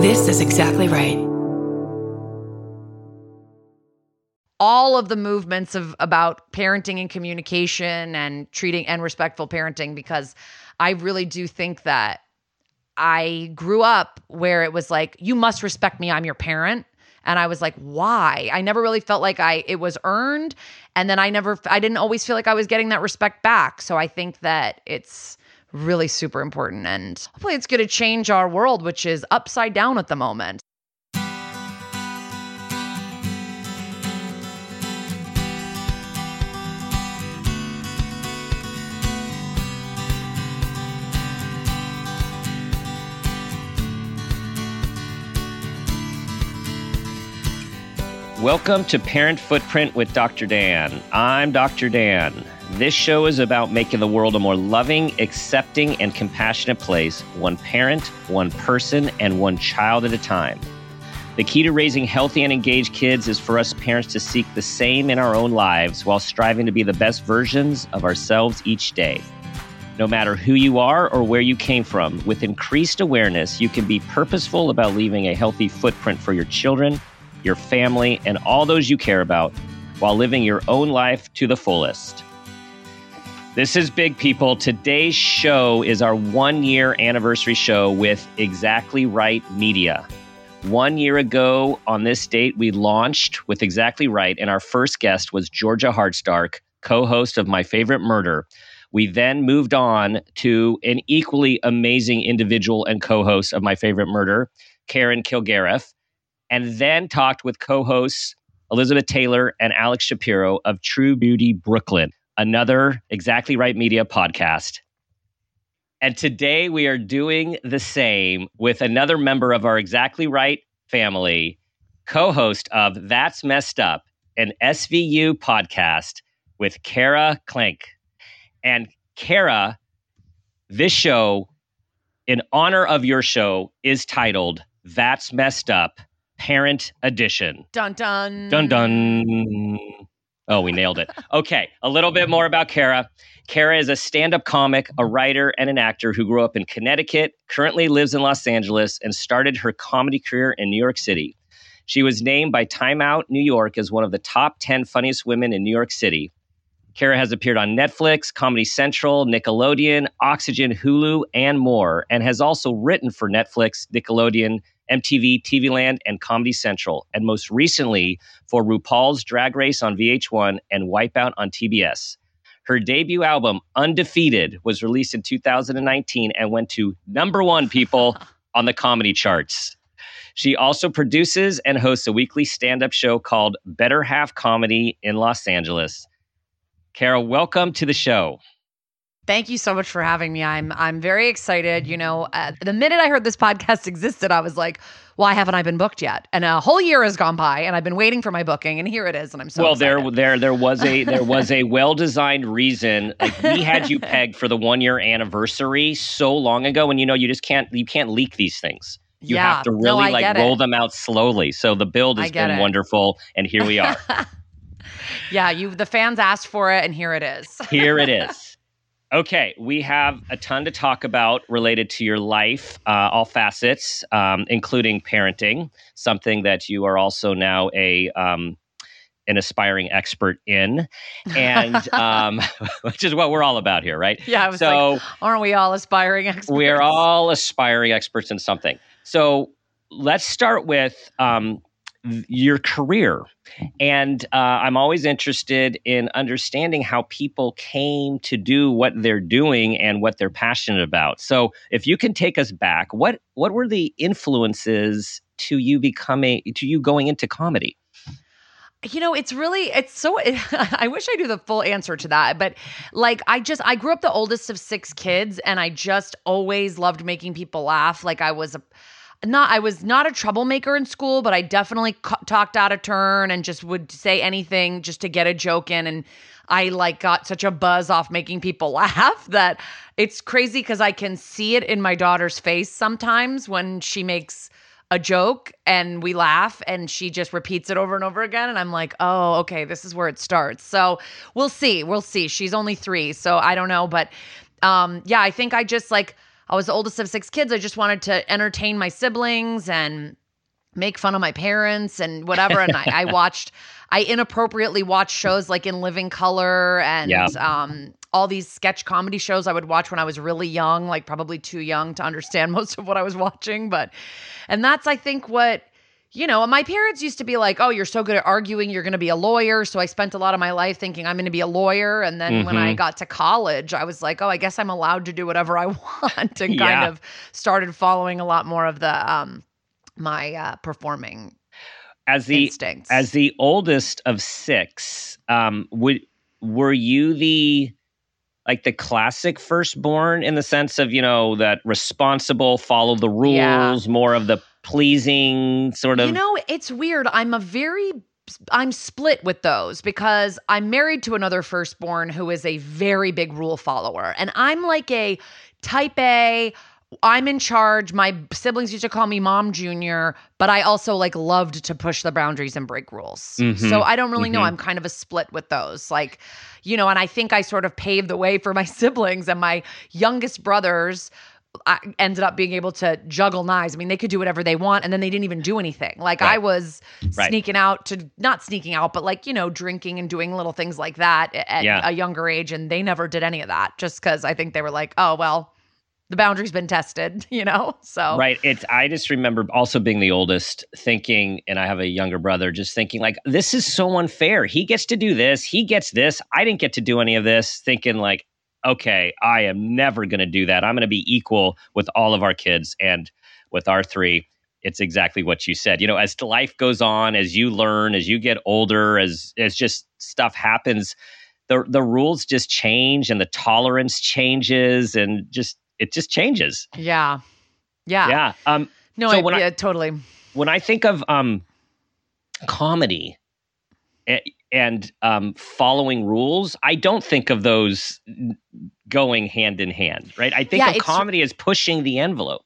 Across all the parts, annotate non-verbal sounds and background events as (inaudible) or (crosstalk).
This is exactly right. all of the movements of about parenting and communication and treating and respectful parenting because I really do think that I grew up where it was like you must respect me. I'm your parent. And I was like why? I never really felt like I it was earned. And then I never I didn't always feel like I was getting that respect back. So I think that it's really super important and hopefully it's going to change our world which is upside down at the moment Welcome to Parent Footprint with Dr. Dan. I'm Dr. Dan. This show is about making the world a more loving, accepting, and compassionate place, one parent, one person, and one child at a time. The key to raising healthy and engaged kids is for us parents to seek the same in our own lives while striving to be the best versions of ourselves each day. No matter who you are or where you came from, with increased awareness, you can be purposeful about leaving a healthy footprint for your children your family, and all those you care about while living your own life to the fullest. This is Big People. Today's show is our one year anniversary show with Exactly Right Media. One year ago on this date, we launched with Exactly Right, and our first guest was Georgia Hardstark, co host of My Favorite Murder. We then moved on to an equally amazing individual and co host of My Favorite Murder, Karen Kilgariff and then talked with co hosts Elizabeth Taylor and Alex Shapiro of True Beauty Brooklyn, another Exactly Right Media podcast. And today we are doing the same with another member of our Exactly Right family, co host of That's Messed Up, an SVU podcast with Kara Klenk. And Kara, this show, in honor of your show, is titled That's Messed Up Parent Edition. Dun dun. Dun dun. Oh, we nailed it. Okay, a little bit more about Kara. Kara is a stand up comic, a writer, and an actor who grew up in Connecticut, currently lives in Los Angeles, and started her comedy career in New York City. She was named by Time Out New York as one of the top 10 funniest women in New York City. Kara has appeared on Netflix, Comedy Central, Nickelodeon, Oxygen, Hulu, and more, and has also written for Netflix, Nickelodeon, MTV, TV Land, and Comedy Central, and most recently for RuPaul's Drag Race on VH1 and Wipeout on TBS. Her debut album, Undefeated, was released in 2019 and went to number one, people, (laughs) on the comedy charts. She also produces and hosts a weekly stand up show called Better Half Comedy in Los Angeles. Kara, welcome to the show. Thank you so much for having me. I'm I'm very excited. You know, uh, the minute I heard this (laughs) podcast existed, I was like, "Why haven't I been booked yet?" And a whole year has gone by, and I've been waiting for my booking, and here it is, and I'm so well. Excited. There, there, there was a there was a (laughs) well designed reason. Like we had you (laughs) pegged for the one year anniversary so long ago, and you know, you just can't you can't leak these things. You yeah. have to really no, like roll it. them out slowly. So the build has been it. wonderful, and here we are. yeah, you the fans asked for it, and here it is. here it is. Okay, we have a ton to talk about related to your life, uh, all facets, um, including parenting, something that you are also now a um, an aspiring expert in, and um, (laughs) (laughs) which is what we're all about here, right? Yeah. so, like, aren't we all aspiring experts? We're all aspiring experts in something. So let's start with um, your career. And uh, I'm always interested in understanding how people came to do what they're doing and what they're passionate about. So, if you can take us back, what what were the influences to you becoming to you going into comedy? you know it's really it's so (laughs) i wish i knew the full answer to that but like i just i grew up the oldest of six kids and i just always loved making people laugh like i was a not I was not a troublemaker in school, but I definitely talked out of turn and just would say anything just to get a joke in and I like got such a buzz off making people (laughs) laugh that it's crazy cuz I can see it in my daughter's face sometimes when she makes a joke and we laugh and she just repeats it over and over again and I'm like, "Oh, okay, this is where it starts." So, we'll see. We'll see. She's only 3, so I don't know, but um yeah, I think I just like I was the oldest of six kids. I just wanted to entertain my siblings and make fun of my parents and whatever. And I, I (laughs) watched, I inappropriately watched shows like In Living Color and Yeah. um, all these sketch comedy shows I would watch when I was really young, like probably too young to understand (laughs) most of what I was watching. But, and that's, I think, what, you know, my parents used to be like, oh, you're so good at arguing, you're going to be a lawyer. So I spent a lot of my life thinking I'm going to be a lawyer. And then when I Mhm. got to college, I was like, oh, I guess I'm allowed to do whatever I (laughs) want and kind Yeah. of started following a lot more of the, um, my uh, performing As the instincts. as the oldest of six, um, would were you the like the classic firstborn in the sense of you know that responsible, follow the rules, Yeah. more of the pleasing sort of? You know, it's weird. I'm a very I'm split with those because I'm married to another firstborn who is a very big rule follower. And I'm like a type A I'm in charge. My siblings used to call me Mom Junior, but I also like loved to push the boundaries and break rules. Mhm. So I don't really know. Mhm. I'm kind of a split with those. Like, you know, and I think I sort of paved the way for my (laughs) siblings and my youngest brothers. I ended up being able to juggle knives. I mean, they could do whatever they want, and then they didn't even do anything. Like I Right. was Right. sneaking out to not sneaking out, but like you know, drinking and doing little things like that at Yeah. a younger age, and they never did any of that. Just because I think they were like, oh well, the boundary's been tested, (laughs) you know. So Right. It's I just remember also being the oldest thinking, and I have a younger brother, just thinking like, this is so unfair. He gets to do this, he gets this. I didn't get to do any of this, thinking like, okay, I am never gonna do that. I'm gonna be equal with all of our kids and with our three. It's exactly what you said. You know, as life goes on, as you learn, as you get older, as as just stuff happens, the the rules just change and the tolerance changes and just it just changes. yeah, yeah, Yeah. Um No, So I, when I- totally. when I think of um, comedy a- and um, following rules, I don't think of those going hand in hand, right? I think Yeah, of comedy as pushing the envelope.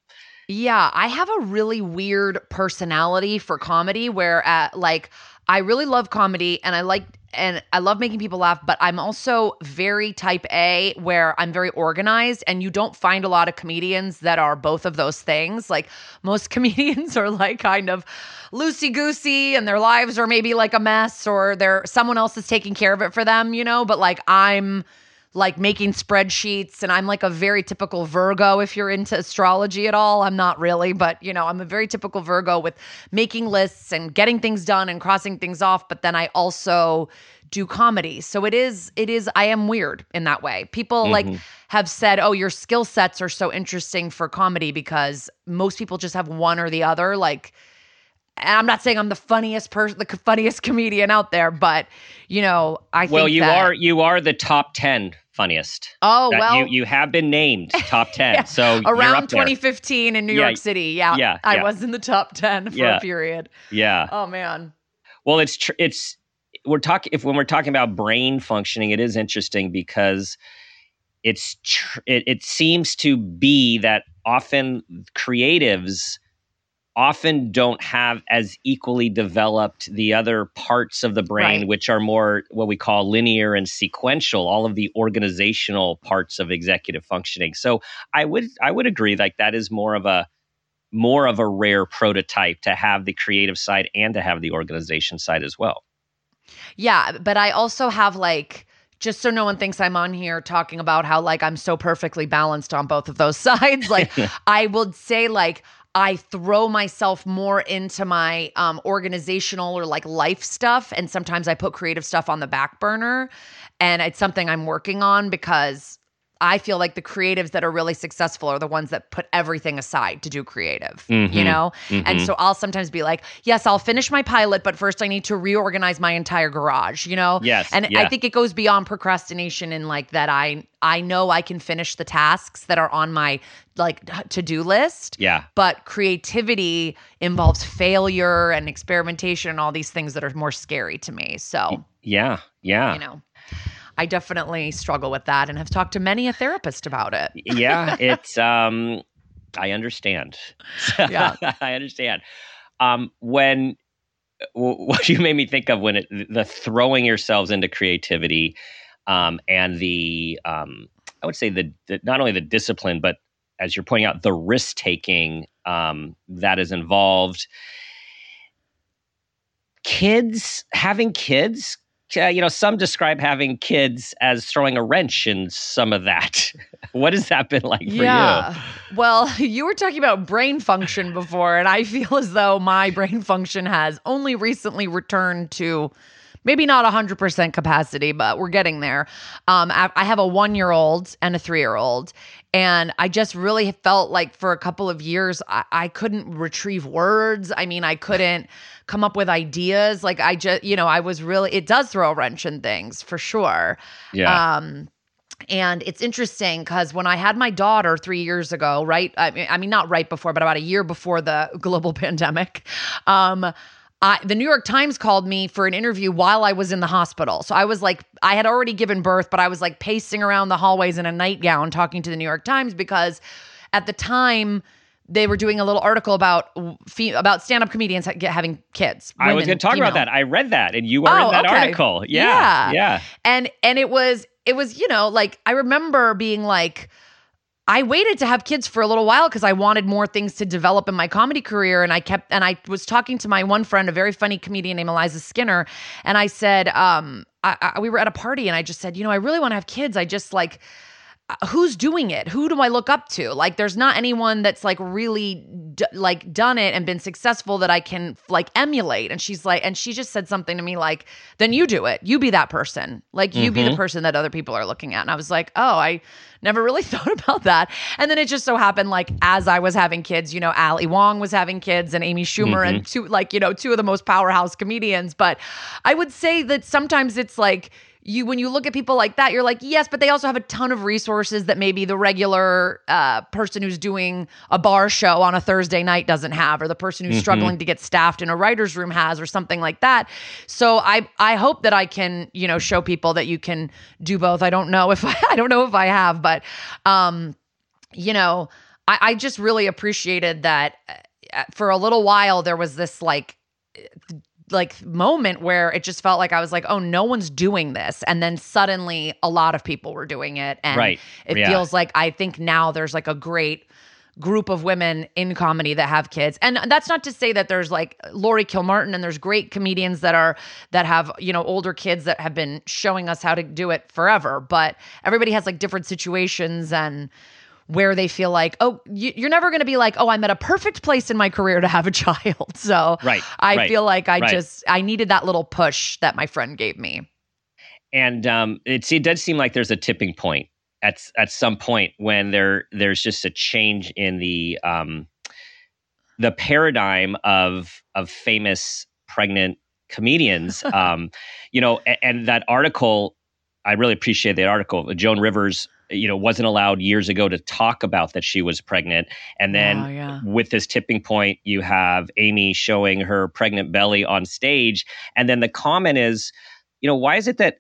Yeah, I have a really weird personality for comedy where uh, like I really love comedy and I like and I love making people laugh, but I'm also very type A where I'm very organized and you don't find a lot of comedians that are both of those things. Like most (laughs) comedians are like kind of loosey goosey and their lives are maybe like a mess or they're someone else is taking care of it for them, you know, but like I'm like making spreadsheets and I'm like a very typical Virgo if you're into astrology at all. I'm not really, but you know, I'm a very typical Virgo with making lists and getting things done and crossing things off, but then I also do comedy. So it is it is I am weird in that way. People like Mhm. have said, "Oh, your skill sets are so interesting for comedy because most people just have one or the other." Like and I'm not saying I'm the funniest person, the funniest (laughs) comedian out there, but you know, I Well, think you that- are you are the top ten funniest. Oh That well, you you have been named top (laughs) ten. Yeah. So around up there. 2015 in New Yeah, York City. Yeah, yeah, I was in the top 10 for a period. Yeah. Oh man, Well, it's tr- it's we're talking if when we're talking about brain functioning, it is interesting because it's tr- it, it seems to be that often creatives often don't have as equally developed the other parts of the brain Right. which are more what we call linear and sequential all of the organizational parts of executive functioning so i would i would agree like that is more of a more of a rare prototype to have the creative side and to have the organization side as well yeah, but I also have like. Just so no one thinks I'm on here talking about how like I'm so perfectly balanced on both of those (laughs) sides. Like (laughs) I would say like I throw myself more into my um organizational or like life stuff and sometimes I put creative stuff on the back burner and it's something I'm working on because I feel like the creatives that are really successful are the ones that put everything aside to do creative, you Mhm. know? And Mhm. so I'll sometimes be like, yes, I'll finish my pilot, but first I need to reorganize my entire garage, you know? Yes, And yeah. I think it goes beyond procrastination in like that I I know I can finish the tasks that are on my like to-do list, yeah but creativity involves failure and experimentation and all these things that are more scary to me. So, yeah yeah you know, I definitely struggle with that and have talked to many a therapist about it. yeah (laughs) it's um i understand (laughs) Yeah. i understand um when (laughs) what you made me think of when it the throwing yourselves into creativity um and the um i would say the, the not only the discipline but as you're pointing out, the risk taking um, that is involved. Kids having kids uh, you know, some describe having kids as throwing a wrench in some of that. (laughs) what has that been like for yeah. you? Well, (laughs) you were talking about brain function before, and I feel as though my brain function has only recently returned to maybe not 100% capacity, but we're getting there. Um, I have a one year old and a three year old. And I just really felt like for a couple of years, I, I couldn't retrieve words. I mean, I couldn't (laughs) come up with ideas. Like, I just, you know, I was really, it does throw a wrench in things for sure. Yeah. Um, and it's interesting because when I had my daughter three years ago, right? I mean, I mean, not right before, but about a year before the (laughs) global (laughs) pandemic, um, I, the New York Times called me for an interview while I was in the hospital. So I was like, I had already given birth, but I was like pacing around the hallways in a nightgown talking to the New York Times because at the time, they were doing a little article about about stand-up comedians having kids. Women, I was going to talk female. about that. I read that, and you were oh, in that okay. article. Yeah, yeah, yeah. And and it was it was you know like I remember being like, I waited to have kids for a little while because I wanted more things to develop in my comedy career. And I kept, and I was talking to my one friend, a very funny comedian named Eliza Skinner. And I said, um, I, I, we were at a party and I just said, you know, I really want to have kids. I just like, who's doing it? Who do i look up to? Like there's not anyone that's like really d- like done it and been successful that i can like emulate. And she's like and she just said something to me like then you do it. You be that person. Like you mm-hmm. be the mm-hmm. person that other people are looking at. And i was like oh i never really (laughs) thought about that. And then it just so happened like as i was having kids you know ali wong was having kids and amy schumer mm-hmm. and two like you know two of the most powerhouse comedians. But i would say that sometimes it's like you when you look at people like that, you're like, yes, but they also have a ton of resources that maybe the regular uh, person who's doing a bar show on a Thursday night doesn't have, or the person who's mm-hmm. struggling to get staffed in a writer's room has, or something like that. So I I hope that I can you know show people that you can do both. I don't know if I (laughs) I don't know if I have, but um, you know, I, I just really appreciated that uh, for a little while there was this like like moment where it just felt like I was like, oh, no one's doing this. And then suddenly a lot of people were doing it. And right. it yeah. feels like I think now there's like a great group of women in comedy that have kids. And that's not to say that there's like Laurie Kilmartin and there's great comedians that are that have, you know, older kids that have been showing us how to do it forever, but everybody has like different situations and where they feel like, oh, you're never going to be like, oh, I'm at a perfect place in my career to have a (laughs) child. So right, I right, feel like I right. just I needed that little push that my friend gave me. And um, it, it does seem like there's a tipping point at at some point when there there's just a change in the um, the paradigm of of famous pregnant comedians. (laughs) um, you know, and, and that article I really appreciate that article. Joan Rivers you know wasn't allowed years ago to talk about that she was pregnant. And then oh, yeah. with this tipping point you have amy showing her pregnant belly on stage. And then the comment is you know why is it that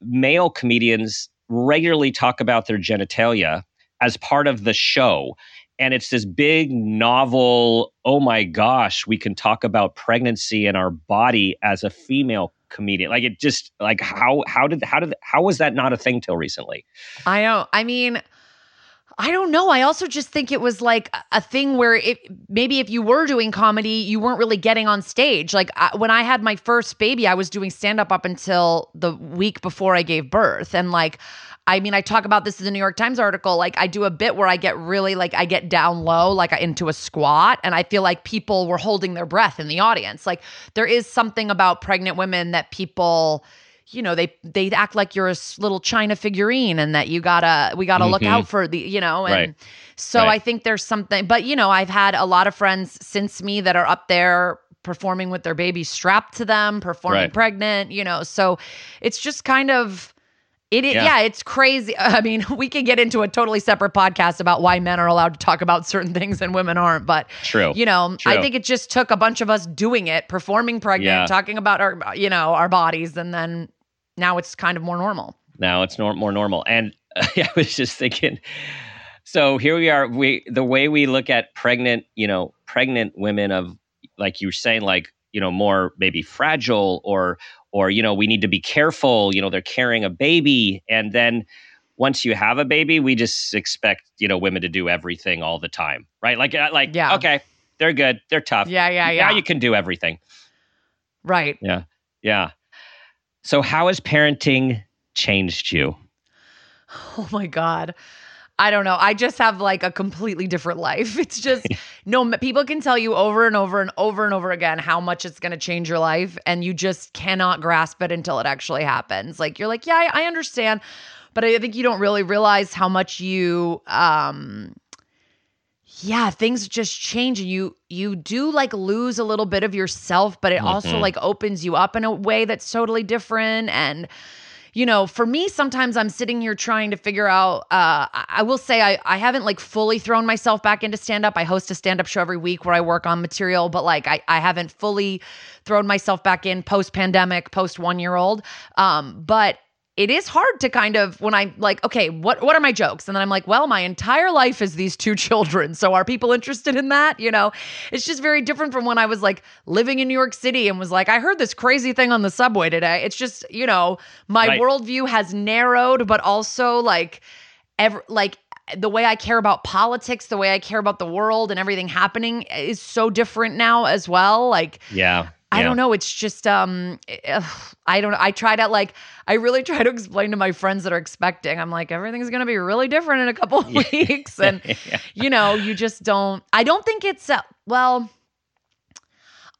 male comedians regularly talk about their genitalia as part of the show and it's this big novel oh my gosh we can talk about pregnancy and our body as a female comedian. Like it just like how how did how did how was that not a thing till recently? I know. I mean, I don't know. I also just think it was like a thing where it maybe if you were doing comedy, you weren't really getting on stage. Like I, when I had my first baby, I was doing stand up up until the week before I gave birth, and like I mean, I talk about this in the New York Times article. Like, I do a bit where I get really like I get down low, like into a squat, and I feel like people were holding their breath in the audience. Like, there is something about pregnant women that people you know they they act like you're a little china figurine and that you gotta we gotta mm-hmm. look out for the you know and right. so right. i think there's something but you know i've had a lot of friends since me that are up there performing with their baby strapped to them performing right. pregnant you know so it's just kind of it is, yeah. yeah. it's crazy. (laughs) I mean, we could get into a totally separate podcast about why men are allowed to talk about certain things and women aren't. But true, you know, true. I think it just took a bunch of us doing it, performing pregnant, yeah. talking about our, you know, our bodies, and then now it's kind of more normal. Now it's nor- more normal, and uh, (laughs) I was just thinking. So here we are. We the way we look at pregnant, you know, pregnant women of like you were saying, like you know, more maybe fragile or or you know we need to be careful you know they're carrying a baby and then once you have a baby, we just expect you know women to do everything all the time, right? Like uh, like Yeah. okay, they're good, they're tough. Yeah, yeah, yeah. Now you can do everything. right. Yeah, yeah. So how has parenting changed you? Oh my God. I don't know. I just have like a completely different life. (laughs) It's just no people can tell you over and over and over and over again how much it's going to change your life and you just cannot grasp it until it actually happens. Like you're like, "Yeah, I, I understand." But I think you don't really realize how much you um yeah, things just change and you you do like lose a little bit of yourself, but it also Mhm. like opens you up in a way that's totally different and you know, for me, sometimes I'm sitting here trying to figure out. Uh, I will say I, I haven't like fully thrown myself back into stand up. I host a stand up show every week where I work on material, but like I, I haven't fully thrown myself back in post pandemic, post one year old. Um, but it is hard to kind of when I'm like, okay, what what are my jokes? And then I'm like, well, my entire life is these two (laughs) children. So are people interested in that? You know, it's just very different from when I was like living in New York City and was like, I heard this crazy thing on the subway today. It's just, you know, my Right. worldview has narrowed, but also like ever like the way I care about politics, the way I care about the world and everything happening is so different now as well. Like Yeah, I yeah. don't know. It's just um I don't know. I try to like I really try to explain to my friends that are expecting. I'm like everything's going to be really different in a couple of Yeah. (laughs) weeks and (laughs) Yeah. you know, you just don't I don't think it's uh, well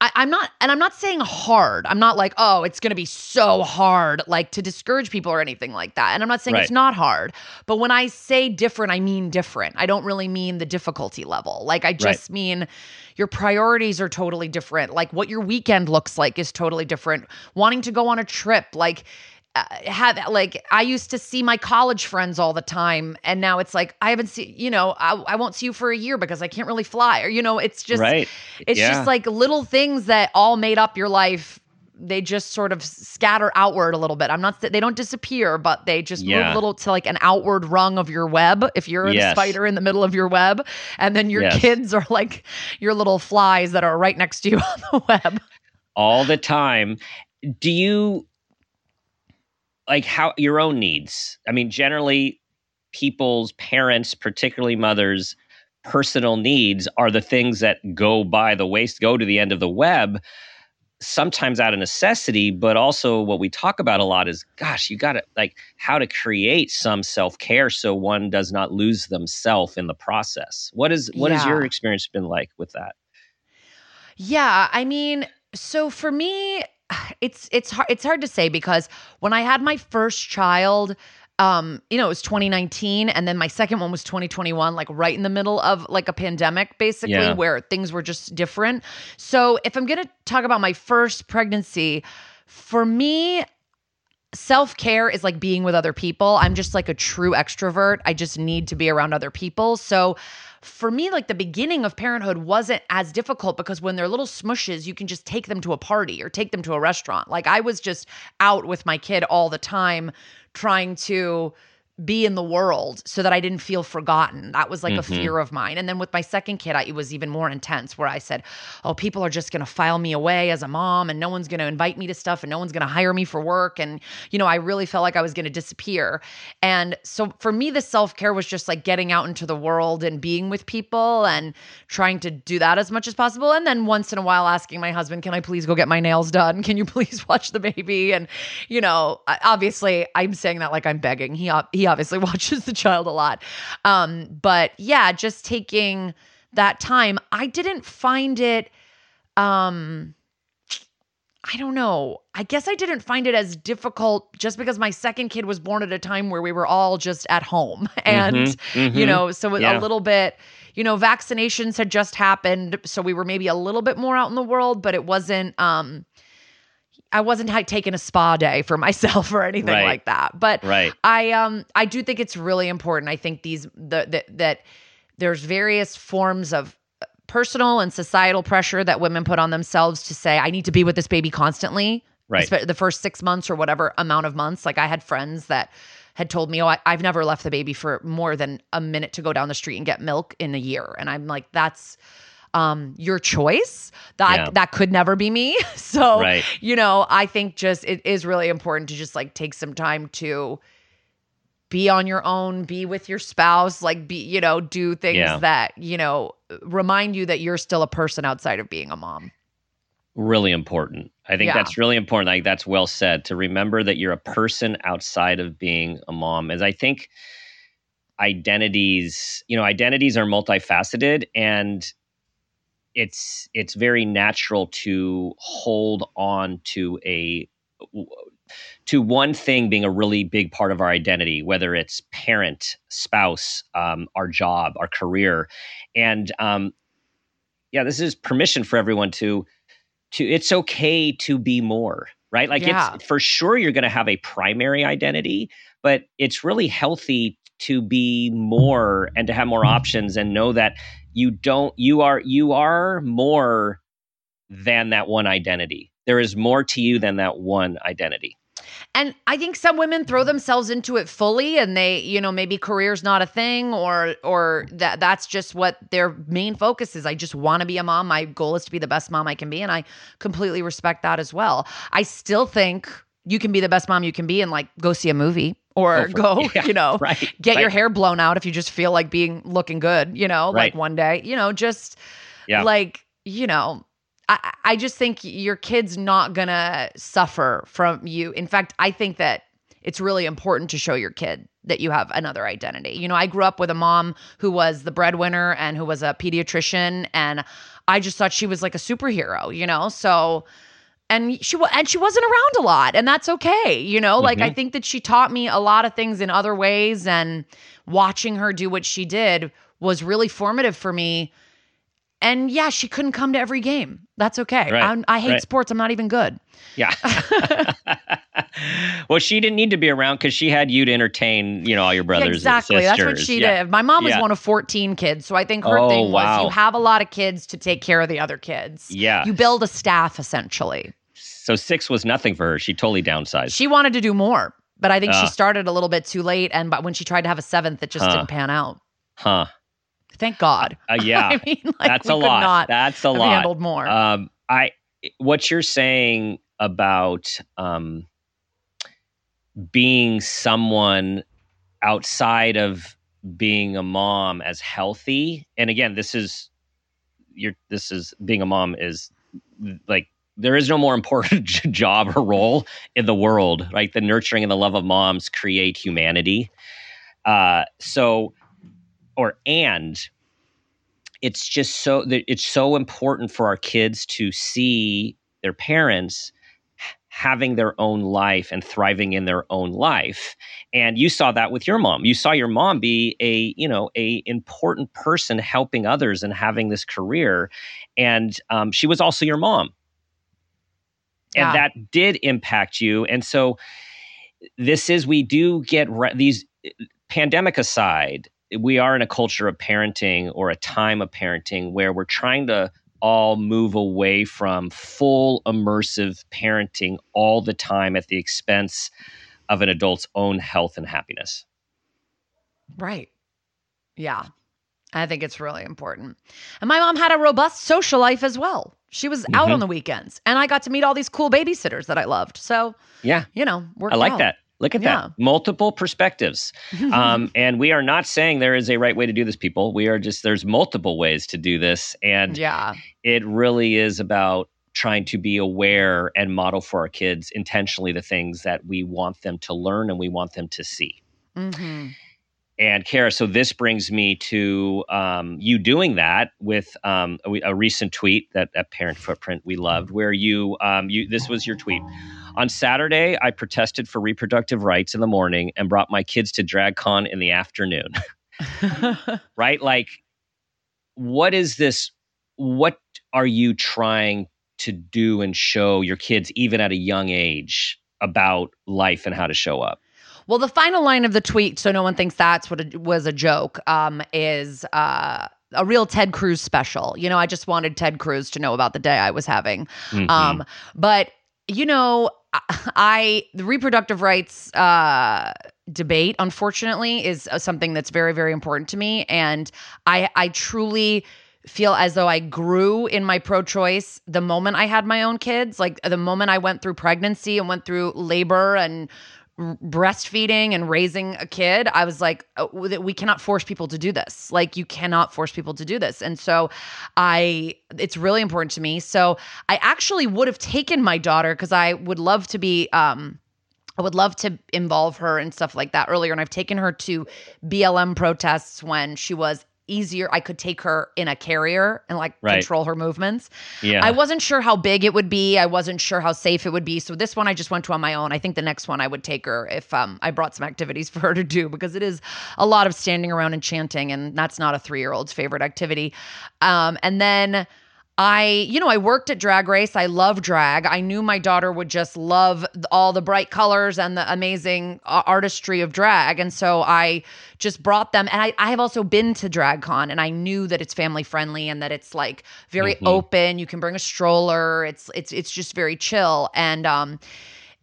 I, I'm not, and I'm not saying hard. I'm not like, oh, it's going to be so hard, like to discourage people or anything like that. And I'm not saying Right. it's not hard. But when I say different, I mean different. I don't really mean the difficulty level. Like, I just mean your priorities are totally different. Like, what your weekend looks like is totally different. Wanting to go on a trip, like, uh, have like I used to see my college friends all the time, and now it's like I haven't seen. You know, I, I won't see you for a year because I can't really fly. Or you know, it's just right. it's Yeah. just like little things that all made up your life. They just sort of scatter outward a little bit. I'm not they don't disappear, but they just move a little to like an outward rung of your web. If you're a Yes. spider in the middle of your web, and then your Yes. kids are like your little flies that are right next to you (laughs) on the web. all the time. Do you like how your own needs? I mean, generally, people's parents, particularly mothers, personal needs are the things that go by the waste, go to the end of the web. Sometimes out of necessity, but also what we talk about a lot is, gosh, you got to like how to create some self care so one does not lose themselves in the process. What is what has your experience been like with that? Yeah, I mean, so for me, (sighs) it's it's hard it's hard to say because when I had my first child, um, you know, it was 2019, and then my second one was 2021, like right in the middle of like a pandemic, basically, Yeah. where things were just different. So if I'm gonna talk about my first pregnancy, for me, self care is like being with other people. I'm just like a true extrovert. I just need to be around other people. So for me, like the beginning of parenthood wasn't as difficult because when they're little smushes, you can just take them to a party or take them to a restaurant. Like I was just out with my kid all the time trying to be in the world so that I didn't feel forgotten. That was like a Mhm. fear of mine. And then with my second kid, I, it was even more intense where I said, Oh, people are just going to file me away as a mom and no one's going to invite me to stuff and no one's going to hire me for work. And, you know, I really felt like I was going to disappear. And so for me, the self care was just like getting out into the world and being with people and trying to do that as much as possible. And then once in a while asking my husband, Can I please go get my nails done? Can you (laughs) please watch the baby? And, you know, obviously I'm saying that like I'm begging. He, he obviously (laughs) watches the child a lot. Um, but yeah, just taking that time, I didn't find it, um, I don't know. I guess I didn't find it as difficult just because my second kid was born at a time where we were all just at home. (laughs) And, Mhm, you mhm. know, so Yeah. a little bit, you know, vaccinations had just happened. So we were maybe a little bit more out in the world, but it wasn't, um, I wasn't like, taking a spa day for (laughs) myself or anything Right. like that. But right. I um I do think it's really important. I think these the, the that there's various forms of uh, personal and societal pressure that women put on themselves to say I need to be with this baby constantly. Right. The first 6 months or whatever amount of months. Like I had friends that had told me, "Oh, I, I've never left the baby for more than a minute to go down the street and get milk in a year." And I'm like, "That's um your choice. That Yeah. that could never be me." (laughs) so, Right. you know, I think just it is really important to just like take some time to be on your own, be with your spouse, like be, you know, do things Yeah. that, you know, remind you that you're still a person outside of being a mom. really important. I think Yeah. that's really important. Like that's well said to remember that you're a person outside of being a mom. As I think identities, you know, identities are multifaceted and it's it's very natural to hold on to a to one thing being a really big part of our identity, whether it's parent, spouse, um, our job, our career, and um, yeah, this is permission for everyone to to. It's okay to be more, right? Like Yeah. it's for sure you're going to have a primary identity, but it's really healthy to be more and to have more options and know that you don't you are you are more than that one identity. There is more to you than that one identity. And I think some women throw mm-hmm. themselves into it fully and they, you know, maybe career's not a thing or or that that's just what their main focus is. I just want to be a mom. My goal is to be the best mom I can be and I completely respect that as well. I still think you can be the best mom you can be and like go see a movie or Oh, go, (laughs) yeah, you know, right, get your hair blown out if you just feel like being looking good, you know, like one day, you know, just Yeah. like, you know, I, I just think your kid's not gonna suffer from you. In fact, I think that it's really important to show your kid that you have another identity. You know, I grew up with a mom who was the breadwinner and who was a pediatrician, and I just thought she was like a superhero. You know, so and she and she wasn't around a lot, and that's okay. You know, like I mm-hmm. think that she taught me a lot of things in other ways, and watching her do what she did was really formative for me. And yeah, she couldn't come to every game. That's okay. Right, I'm, I hate right. sports. I'm not even good. Yeah. (laughs) (laughs) well, she didn't need to be around because she had you to entertain, you know, all your brothers. Yeah, exactly. That's what she Yeah. did. My mom was Yeah. one of 14 kids. So I think her Oh, thing was wow. you have a lot of kids to take care of the other kids. Yeah. You build a staff essentially. So six was nothing for her. She totally downsized. She wanted to do more, but I think she Ah. started a little bit too late. And but when she tried to have a seventh, it just didn't pan out. huh. Thank God. Uh, yeah. (laughs) I mean, like, That's a lot. That's a lot. handled more. Um, I what you're saying about um, being someone outside of being a mom as healthy, and again, this is you're this is being a mom is like there is no more important (laughs) job or role in the world, right? The nurturing and the love of moms create humanity. Uh, so, or and it's just so that it's so important for our kids to see their parents having their own life and thriving in their own life. And you saw that with your mom. You saw your mom be a you know a important person helping others and having this career. And um, she was also your mom. And that did impact you. And so this is we do get re- these pandemic aside we are in a culture of parenting or a time of parenting where we're trying to all move away from full immersive parenting all the time at the expense of an adult's own health and happiness. Right. Yeah. I think it's really important. And my mom had a robust social life as well. She was out Mhm. on the weekends and I got to meet all these cool babysitters that I loved. So, Yeah, you know, I like out. that. Look at Yeah. that. Multiple perspectives. (laughs) Um, and we are not saying there is a right way to do this, people. We are just, there's multiple ways to do this. And yeah. it really is about trying to be aware and model for our kids intentionally the things that we want them to learn and we want them to see. hmm And Kara, so this brings me to um, you doing that with um, a, a recent tweet that at Parent Footprint we loved, where you um, you this was your tweet. On Saturday, I protested for reproductive rights in the morning and brought my kids to DragCon in the afternoon. (laughs) (laughs) right? Like, what is this? What are you trying to do and show your kids, even at a young age, about life and how to show up? Well, the final line of the tweet, so no one thinks that's what it was a joke, um, is uh, a real Ted Cruz special. You know, I just wanted Ted Cruz to know about the day I was having. Mhm. Um, but you know, I, I the reproductive rights uh, debate, unfortunately, is uh, something that's very, very important to me, and I, I truly feel as though I grew in my pro-choice the moment I had my own kids. Like the moment I went through pregnancy and went through labor and breastfeeding and raising a kid, I was like, oh, we cannot force people to do this. Like, you cannot force people to do this. And so, I, it's really important to me. So, I actually would have taken my daughter because I would love to be, um, I would love to involve her and stuff like that earlier. And I've taken her to BLM protests when she was easier. I could take her in a carrier and like right. control her movements. Yeah. I wasn't sure how big it would be. I wasn't sure how safe it would be. So this one I just went to on my own. I think the next one I would take her if um, I brought some activities (laughs) for her to do because it is a lot of standing around and chanting, and that's not a three year old's favorite activity. Um, and then I, you know, I worked at Drag Race. I love drag. I knew my daughter would just love all the bright colors and the amazing artistry of drag. And so I just brought them. And I, I have also been to DragCon and I knew that it's family friendly and that it's like very mm-hmm. open. You can bring a stroller. It's, it's, it's just very chill. And, um,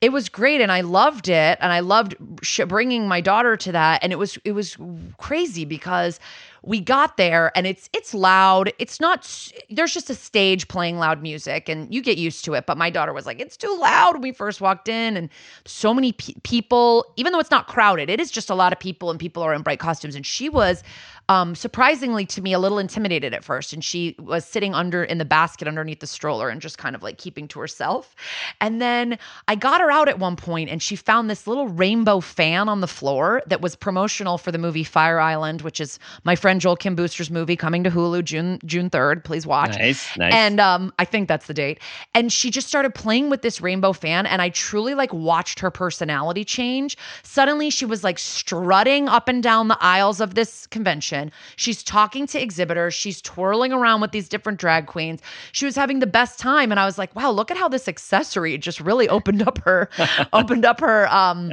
it was great and I loved it and I loved sh- bringing my daughter to that and it was it was crazy because we got there and it's it's loud. It's not there's just a stage playing loud music and you get used to it. But my daughter was like it's too loud. When we first walked in and so many pe- people even though it's not crowded it is just a lot of people and people are in bright costumes. And she was um, surprisingly to me a little intimidated at first. And she was sitting under in the basket underneath the stroller and just kind of like keeping to herself. And then i got her out at one point and she found this little rainbow fan on the floor that was promotional for the movie fire island which is my friend joel kim booster's movie coming to hulu june june 3rd please watch nice, nice. and um, i think that's the date and she just started playing with this rainbow fan and i truly like watched her personality change suddenly she was like strutting up and down the aisles of this convention She's talking to exhibitors. She's twirling around with these different drag queens. She was having the best time. And I was like, wow, look at how this accessory just really opened up her, (laughs) opened up her um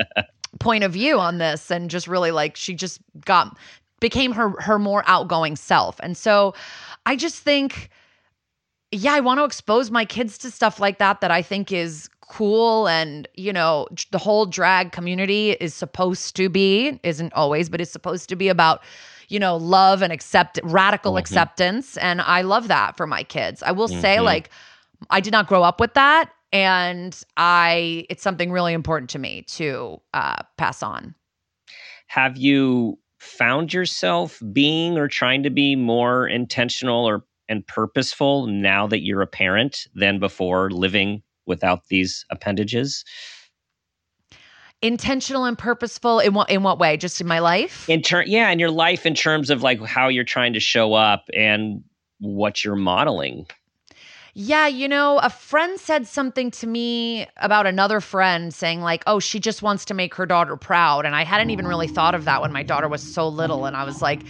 point of view on this and just really like she just got became her her more outgoing self. And so I just think yeah, I want to expose my kids to stuff like that that I think is cool and you know the whole drag community is supposed to be isn't always but it's supposed to be about you know, love and accept radical mm-hmm. acceptance. And I love that for my kids. I will mm-hmm. say, like, I did not grow up with that. And I, it's something really important to me to uh, pass on. Have you found yourself being or trying to be more intentional or and purposeful now that you're a parent than before living without these appendages? intentional and purposeful in what in what way? Just in my life? In turn yeah in your life in terms of like how you're trying to show up and what you're modeling yeah, you know, a friend said something to me about another friend saying, like, oh, she just wants to make her daughter proud. And I hadn't even really thought of that when my daughter was so little. And I was like,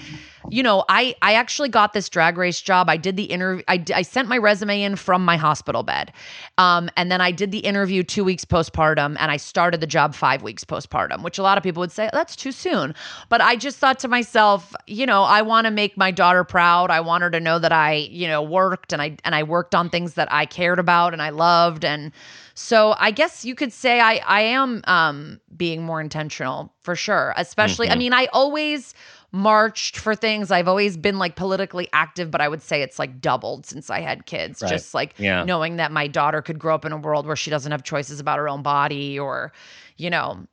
you know, I I actually got this drag race job. I did the interview. I, I sent my resume in from my hospital bed, um, and then I did the interview two weeks postpartum, and I started the job five weeks postpartum. Which a lot of people would say that's too soon, but I just thought to myself, you know, I want to make my daughter proud. I want her to know that I, you know, worked and I and I worked on things that I cared about and I loved and. So I guess you could say I I am um, being more intentional for sure. Especially, mm-hmm. I mean, I always marched for things. I've always been like politically active, but I would say it's like doubled since I had kids. Right. Just like yeah. knowing that my daughter could grow up in a world where she doesn't have choices about her own body or, you know,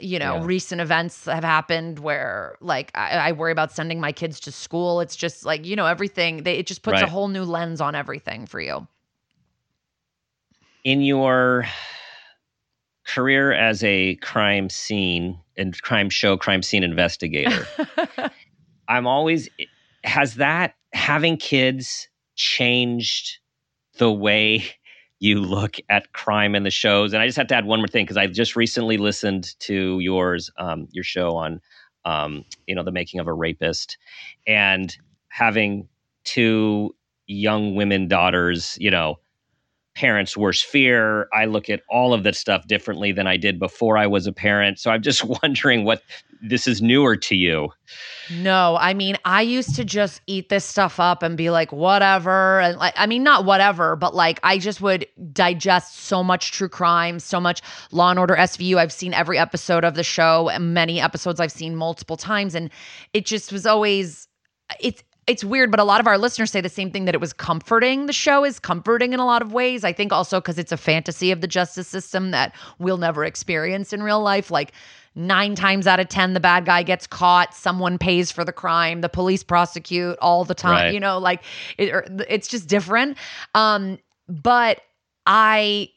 you know, yeah. recent events have happened where like I, I, worry about sending my kids to school. It's just like, you know, everything, they, it just puts right. a whole new lens on everything for you. In your career as a crime scene and crime show crime scene investigator. (laughs) I'm always has that having kids changed the way you look at crime in the shows? And i just have to add one more thing because i just recently listened to yours um, your show on um, you know the making of a rapist. And having two young women daughters you know parents' worst fear. I look at all of that stuff differently than I did before I was a parent. So I'm just (laughs) wondering what this is newer to you. No, I mean, I used to just eat this stuff up and be like, whatever. And like, I mean, not whatever, but like, I just would digest so much true crime, so much Law and Order SVU. I've seen every episode of the show, many episodes I've seen multiple times. And it just was always, it's, it's weird, but a lot of our listeners say the same thing that it was comforting. The show is comforting in a lot of ways. I think also because it's a fantasy of the justice system that we'll never experience in real life. Like nine times out of 10, the bad guy gets caught, someone pays for the crime, the police prosecute all the time. Right. You know, like it, it's just different. Um, but I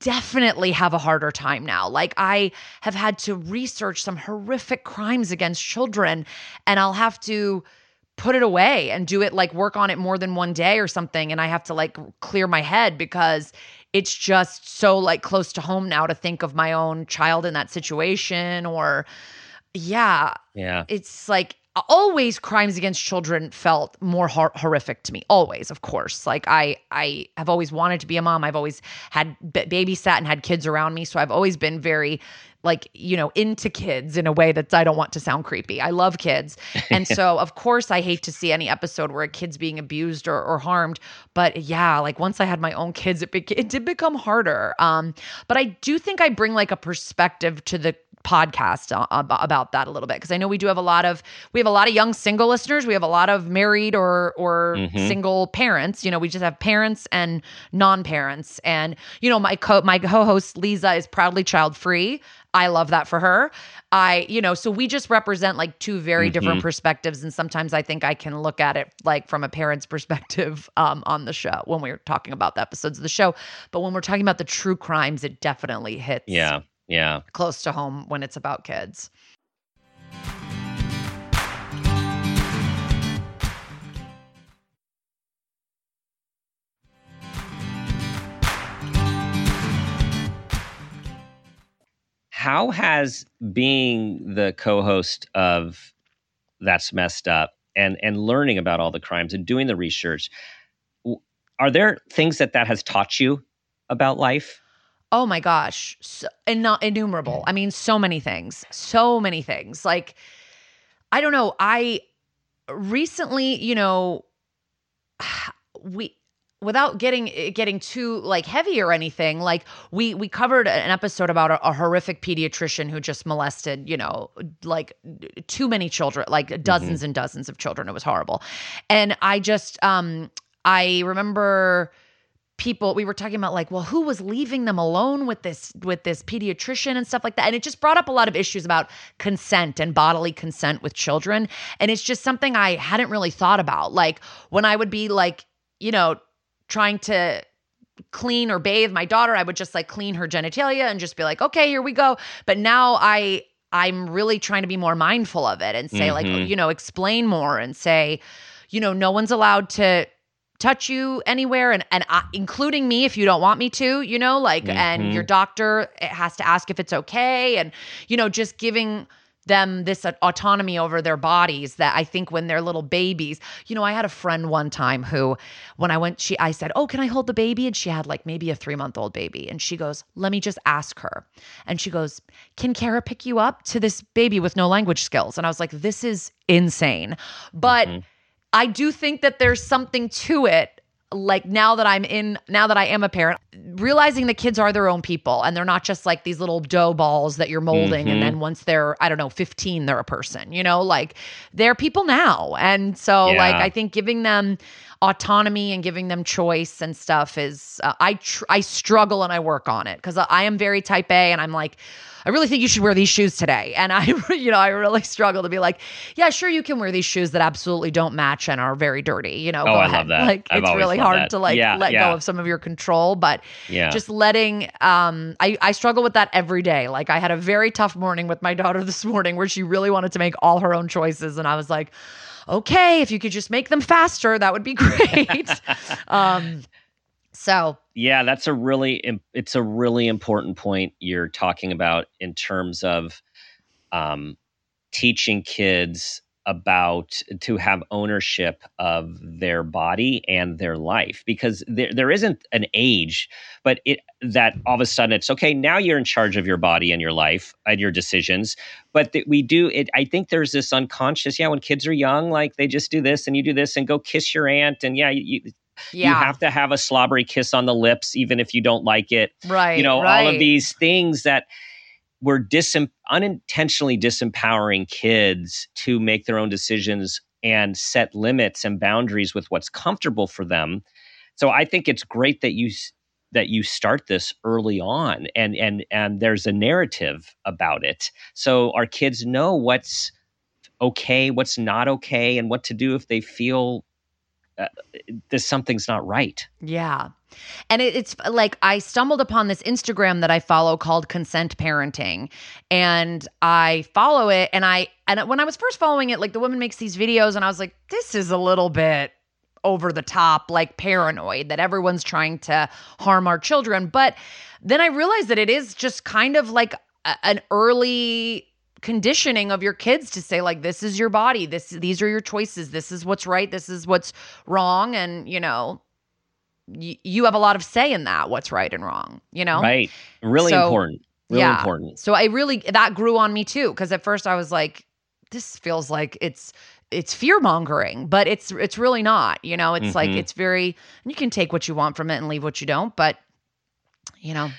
definitely have a harder time now. Like I have had to research some horrific crimes against children and I'll have to put it away and do it like work on it more than one day or something and I have to like clear my head because it's just so like close to home now to think of my own child in that situation or yeah Yeah. it's like always crimes against children felt more hor- horrific to me always of course. Like i i have always wanted to be a mom. I've always had b- babysat and had kids around me. So i've always been very like you know into kids in a way that i don't want to sound creepy. I love kids. (laughs) And so of course i hate to see any episode where a kid's being abused or, or harmed. But yeah like once i had my own kids it, bec it did become harder. Um but i do think i bring like a perspective to the podcast uh, about that a little bit because I know we do have a lot of we have a lot of young single listeners. We have a lot of married or or Mhm. single parents. You know, we just have parents and non-parents. And you know, my co my co-host Liza is proudly child free. I love that for her. I, you know, so we just represent like two very different Mhm. perspectives. And sometimes I think I can look at it like from a parent's perspective (laughs) um, on the show when we're talking about the episodes of the show. But when we're talking about the true crimes, it definitely hits Yeah. Yeah. close to home when it's about kids. How has being the co-host of That's Messed Up and and learning about all the crimes and doing the research, are there things that that has taught you about life? Oh my gosh, so, and not innumerable. I mean, so many things, so many things. Like, I don't know. I recently, you know, (sighs) we without getting getting too like heavy or anything like we we covered an episode about a, a horrific pediatrician who just molested you know like too many children like dozens and dozens of children it was horrible and i just um i remember people we were talking about like well who was leaving them alone with this with this pediatrician and stuff like that? And it just brought up a lot of issues about consent and bodily consent with children. And it's just something i hadn't really thought about. Like when i would be like you know trying to clean or bathe my daughter i would just like clean her genitalia and just be like okay here we go. But now i i'm really trying to be more mindful of it and say like Mhm. you know explain more and say you know no one's allowed to touch you anywhere and and I, including me if you don't want me to you know like and Mhm. your doctor it has to ask if it's okay and you know just giving them this autonomy over their bodies that I think when they're little babies you know I had a friend one time who when I went she I said oh can I hold the baby and she had like maybe a 3 month old baby and she goes let me just ask her and she goes can Kara pick you up to this baby with no language skills and I was like this is insane but Mhm. I do think that there's something to it. Like now that I'm in, now that I am a parent, realizing the kids are their own people and they're not just like these little dough balls that you're molding. Mhm. And then once they're, I don't know, 15, they're a person, you know, like they're people now. And so, like, I think giving them autonomy and giving them choice and stuff is, uh, I, tr- I struggle and I work on it because I am very type A and I'm like, I really think you should wear these shoes today. And I, (laughs) you know, I really struggle to be like, yeah, sure, you can wear these shoes that absolutely don't match and are very dirty. You know, Oh, go I ahead. love that. Like, I've it's really hard that. to like Yeah, let yeah. go of some of your control, but Yeah. just letting. Um, I I struggle with that every day. Like, I had a very tough morning with my daughter (laughs) this morning where she really wanted to make all her own choices, and I was like. Okay, if you could just make them faster, that would be (laughs) great. um, so Yeah, that's a really it's a really important point you're talking about in terms of um, teaching kids about to have ownership of their body and their life because there there isn't an age but it that all of a sudden it's okay now you're in charge of your body and your life and your decisions. But that we do it i think there's this unconscious yeah when kids are young like they just do this and you do this and go kiss your aunt and yeah you, yeah, you have to have a slobbery kiss on the lips even if you don't like it right. you know all of these things that were disem- unintentionally disempowering kids to make their own decisions and set limits and boundaries with what's comfortable for them. So I think it's great that you that you start this early on and and and there's a narrative about it. So our kids know what's okay, what's not okay and what to do if they feel uh, this something's not right. Yeah. And it, it's like I stumbled upon this Instagram that I follow called Consent Parenting, and I follow it. And I and when I was first following it, like the woman makes these videos, and I was like, this is a little bit over the top, like paranoid that everyone's trying to harm our children. But then I realized that it is just kind of like a, an early conditioning of your kids to say like this is your body. This these are your choices. This is what's right. This is what's wrong. And you know y- you have a lot of say in that what's right and wrong you know? Right. Really so, important. Really yeah. important. So i really that grew on me too because at first i was like this feels like it's it's fear mongering but it's it's really not you know? It's mm-hmm. like it's very you can take what you want from it and leave what you don't but you know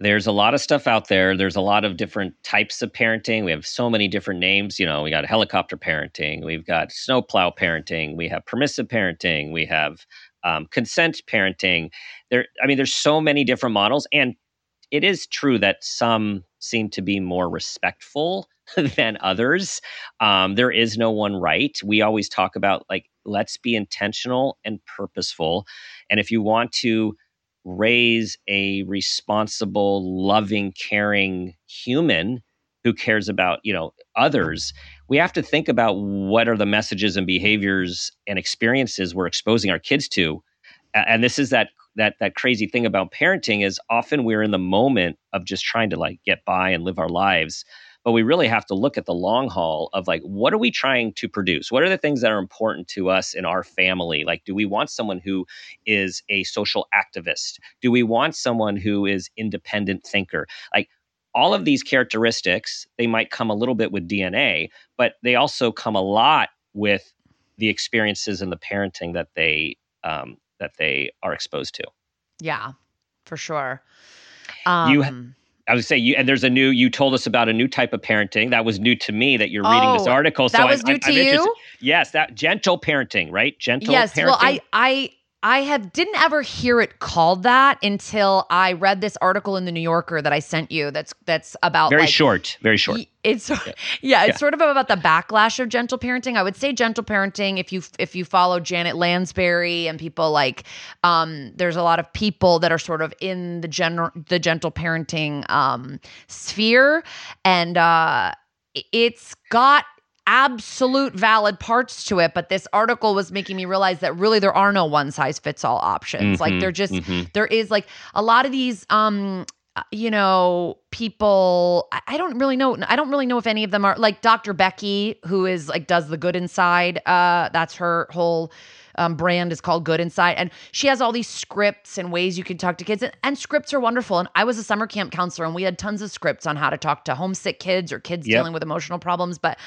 there's a lot of stuff out there. There's a lot of different types of parenting. We have so many different names. You know, we got helicopter parenting, we've got snowplow parenting, we have permissive parenting, we have um, consent parenting. There, I mean, there's so many different models, and it is true that some seem to be more respectful (laughs) than others. Um, there is no one right. We always talk about like let's be intentional and purposeful, and if you want to raise a responsible, loving, caring human who cares about, you know, others, we have to think about what are the messages and behaviors and experiences we're exposing our kids to. And this is that that that crazy thing about parenting is often we're in the moment of just trying to like get by and live our lives but we really have to look at the long haul of like what are we trying to produce? What are the things that are important to us in our family? Like do we want someone who is a social activist? Do we want someone who is independent thinker? Like all of these characteristics they might come a little bit with dna but they also come a lot with the experiences and the parenting that they um, that they are exposed to. Yeah for sure. Um, you I would say you and there's a new you told us about a new type of parenting that was new to me that you're oh, reading this oh, article. So that was I, new I, to I'm you. Interested. Yes, that gentle parenting, right? Gentle. Yes. Parenting. Well, I I I have didn't ever hear it called that until I read this article in the New Yorker that I sent you. That's that's about very like, short, very short. It's yeah, (laughs) yeah it's yeah. sort of about the backlash of gentle parenting. I would say gentle parenting if you if you follow Janet Lansbury and people like um, there's a lot of people that are sort of in the general the gentle parenting um, sphere and uh, it's got absolute valid parts to it but this article was making me realize that really there are no one size fits all options mm-hmm, like there just mm-hmm. there is like a lot of these um uh, you know people I, don't really know i don't really know if any of them are like dr becky who is like does the good inside uh that's her whole um, brand is called Good Inside. And she has all these scripts and ways you can talk to kids. And, and, scripts are wonderful. And I was a summer camp counselor and we had tons of scripts on how to talk to homesick kids or kids yep. dealing with emotional problems. But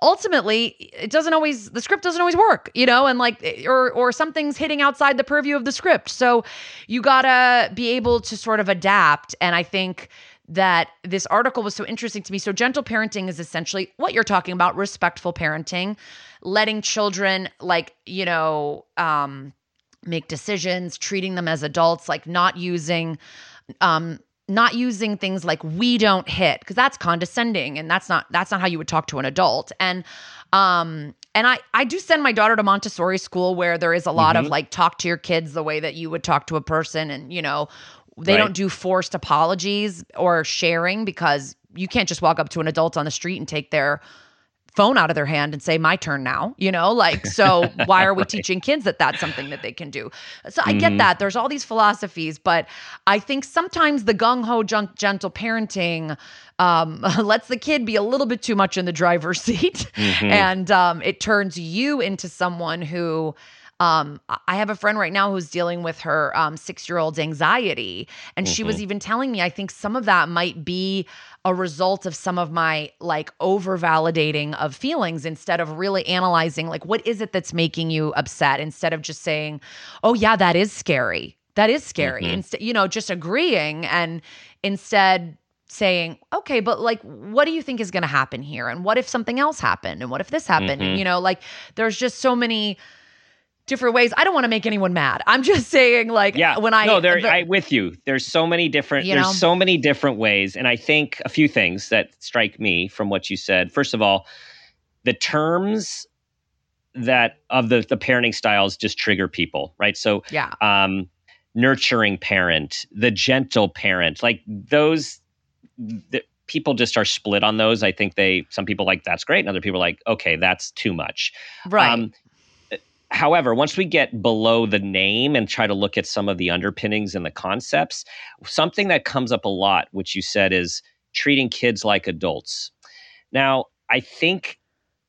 ultimately, it doesn't always, the script doesn't always work, you know, and like, or, or something's hitting outside the purview of the script. So you gotta be able to sort of adapt. And I think, that this article was so interesting to me. So, gentle parenting is essentially what you're talking about respectful parenting, letting children, like, you know, um, make decisions, treating them as adults, like not using, um, not using things like we don't hit because that's condescending and that's not that's not how you would talk to an adult and um and I I do send my daughter to Montessori school where there is a lot mm-hmm. of like talk to your kids the way that you would talk to a person and you know they right. don't do forced apologies or sharing because you can't just walk up to an adult on the street and take their phone out of their hand and say my turn now you know like so (laughs) why are we right. teaching kids that that's something that they can do so i mm-hmm. get that there's all these philosophies but i think sometimes the gung-ho gentle parenting um, (laughs) lets the kid be a little bit too much in the driver's (laughs) seat mm-hmm. and um, it turns you into someone who um, I have a friend right now who's dealing with her um, six year old's anxiety. And mm-hmm. she was mm-hmm. even telling me, I think some of that might be a result of some of my like over validating of feelings instead of really analyzing, like, what is it that's making you upset instead of just saying, oh, yeah, that is scary. That is scary. Mm-hmm. Instead, you know, just agreeing and instead saying, okay, but like, what do you think is going to happen here? And what if something else happened? And what if this happened? Mhm. And, you know, like, there's just so many different ways. I don't want to make anyone mad. I'm just saying, like, yeah when I, no there the- i with you there's so many different there's know? so many different ways and i think a few things that strike me from what you said first of all the terms that of the the parenting styles just trigger people right so yeah, um nurturing parent the gentle parent like those the, people just are split on those i think they some people like that's great and other people are like okay that's too much right. um, however, once we get below the name and try to look at some of the underpinnings and the concepts, something that comes up a lot, which you said, is treating kids like adults. Now, I think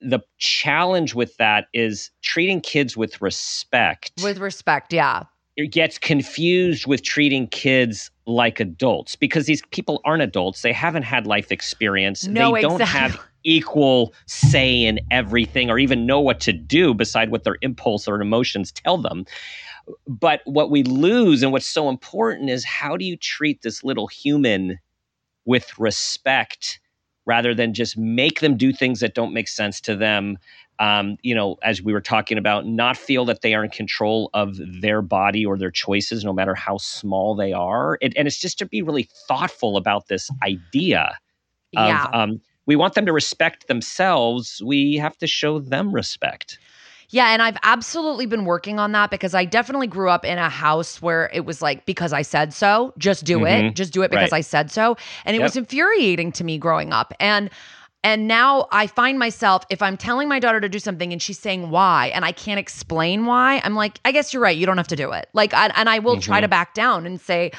the challenge with that is treating kids with respect With respect, yeah. it gets confused with treating kids like adults because these people aren't adults. They haven't had life experience. No, they don't exactly. have equal say in everything or even know what to do beside what their impulse or emotions tell them. But what we lose and what's so important is how do you treat this little human with respect rather than just make them do things that don't make sense to them um, you know, as we were talking about, not feel that they are in control of their body or their choices, no matter how small they are. It, and it's just to be really thoughtful about this idea of yeah. um, we want them to respect themselves. We have to show them respect. Yeah, and I've absolutely been working on that because I definitely grew up in a house where it was like because I said so, just do it, Mhm. just do it because Right. I said so, and it Yep. was infuriating to me growing up. And and now I find myself if I'm telling my daughter to do something and she's saying why and I can't explain why, I'm like, I guess you're right, you don't have to do it. Like I, and I will try Mhm. to back down and say,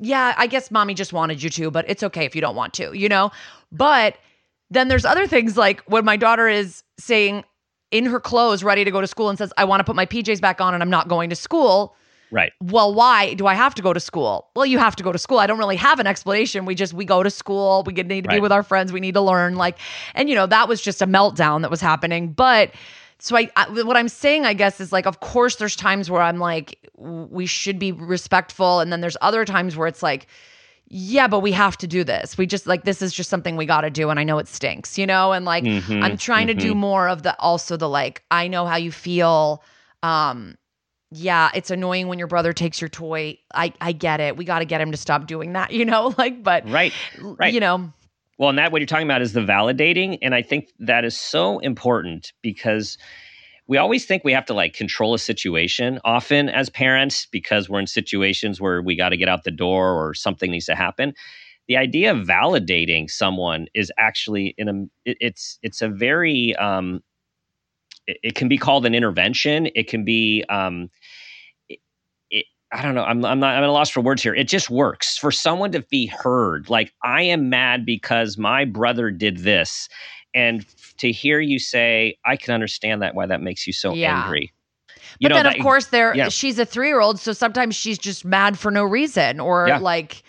yeah, I guess mommy just wanted you to, but it's okay if you don't want to, you know? But then there's other things like when my daughter is saying in her clothes, ready to go to school, and says, I want to put my PJs back on and I'm not going to school. Right. Well, why do I have to go to school? Well, you have to go to school. I don't really have an explanation. We just we go to school. We need to be with our friends. We need to learn. Like, and you know that was just a meltdown that was happening. But so I, I what I'm saying, I guess, is like, of course, there's times where I'm like, we should be respectful, and then there's other times where it's like, yeah, but we have to do this. We just like this is just something we got to do, and I know it stinks, you know. And like, Mhm, I'm trying to do mhm. more of the also the like, I know how you feel. Um, yeah, it's annoying when your brother takes your toy. I I get it. We got to get him to stop doing that, (laughs) you know. Like, but Right. right. you know, Well, and that what you're talking about is the validating. And I think that is so important because we always think we have to like control a situation often as parents because we're in situations where we got to get out the door or something needs to happen. The idea of validating someone is actually in a it, it's it's a very um it, it can be called an intervention. It can be um it, I don't know. I'm I'm not I'm at a loss for words here. It just works for someone to be heard. Like I am mad because my brother did this, and to hear you say, I can understand that why that makes you so Yeah. angry. but then that- of course there yeah. she's a three year old, so sometimes she's just mad for no reason, or Yeah. like,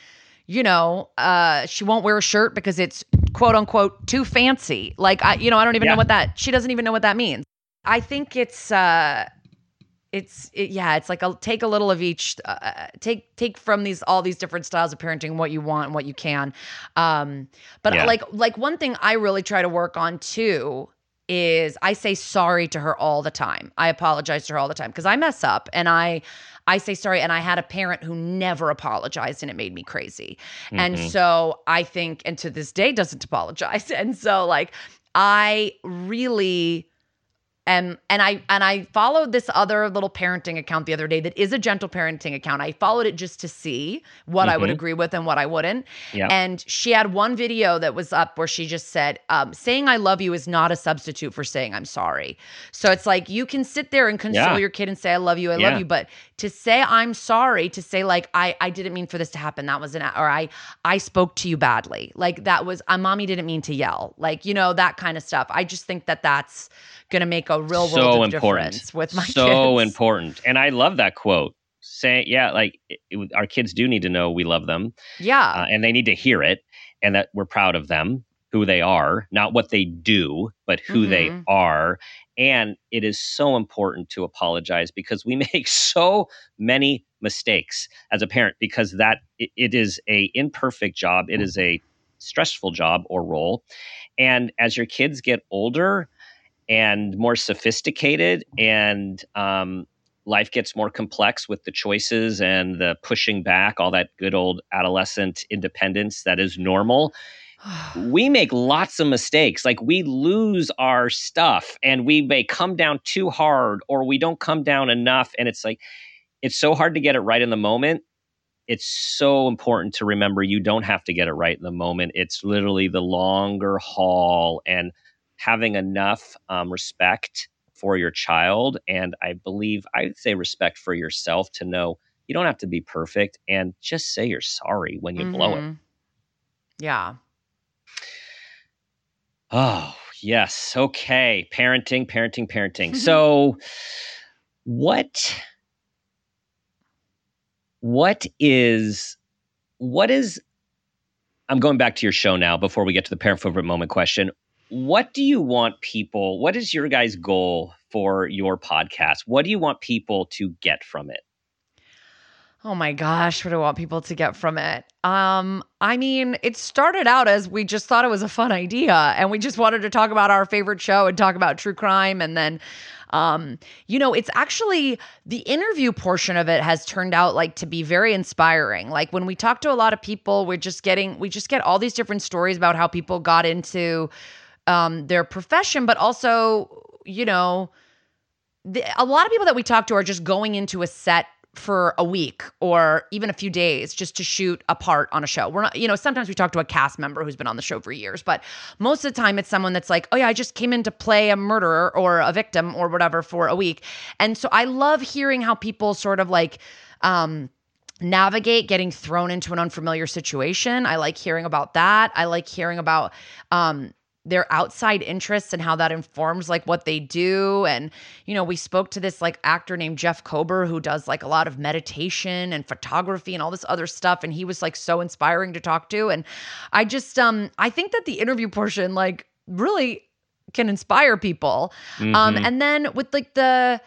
you know, uh, she won't wear a shirt because it's quote unquote too fancy. Like I, you know, I don't even know what that. She doesn't even know what that means. I think it's. uh it's it, yeah it's like a take a little of each uh, take take from these all these different styles of parenting what you want and what you can um but Yeah. like like one thing i really try to work on too is i say sorry to her all the time i apologize to her all the time because i mess up and i i say sorry and i had a parent who never apologized and it made me crazy and Mhm. so i think and to this day doesn't apologize (laughs) and so like i really um, and I and I followed this other little parenting account the other day that is a gentle parenting account. I followed it just to see what I would Mhm. agree with and what I wouldn't. Yeah. And she had one video that was up where she just said, um, "Saying I love you is not a substitute for saying I'm sorry." So it's like you can sit there and console Yeah. your kid and say I love you, I Yeah. love you, but to say I'm sorry, to say like I I didn't mean for this to happen, that was an or I I spoke to you badly, like that was uh, mommy didn't mean to yell, like you know that kind of stuff. I just think that that's to make a real so world of important difference with my kids. so kids. important and i love that quote say yeah like it, it- our kids do need to know we love them Yeah. uh, and they need to hear it and that we're proud of them who they are not what they do but who they Mhm. are and it is so important to apologize because we (laughs) make so many mistakes as a parent because that it, it is a imperfect job it is a stressful job or role. And as your kids get older and more sophisticated and um, life gets more complex with the choices and the pushing back, all that good old adolescent independence that is normal. (sighs) we make lots of mistakes. Like we lose our stuff and we may come down too hard or we don't come down enough. And it's like, it's so hard to get it right in the moment. It's so important to remember you don't have to get it right in the moment. It's literally the longer haul and having enough um, respect for your child. And I believe I'd say respect for yourself to know you don't have to be perfect and just say you're sorry when you mm-hmm. blow it. Mm-hmm. Yeah. Oh, yes. Okay. Parenting, parenting, parenting. (laughs) so, what what is what is I'm going back to your show now before we get to the parent favorite moment question. What do you want people what is your guys goal for your podcast? What do you want people to get from it? Oh my gosh, what do I want people to get from it? Um, I mean, it started out as we just thought it was a fun idea and we just wanted to talk about our favorite show and talk about true crime and then um, you know, it's actually the interview portion of it has turned out like to be very inspiring. Like when we talk to a lot of people, we're just getting we just get all these different stories about how people got into um their profession, but also, you know, the, a lot of people that we talk to are just going into a set for a week or even a few days just to shoot a part on a show. We're not, you know, sometimes we talk to a cast member who's been on the show for years, but most of the time it's someone that's like, oh yeah, I just came in to play a murderer or a victim or whatever for a week. And so I love hearing how people sort of like, um, navigate getting thrown into an unfamiliar situation. I like hearing about that. I like hearing about um their outside interests and how that informs like what they do and you know we spoke to this like actor named jeff kober who does like a lot of meditation and photography and all this other stuff and he was like so inspiring to talk to and i just um i think that the interview portion like really can inspire people um, mm-hmm. um and then with like the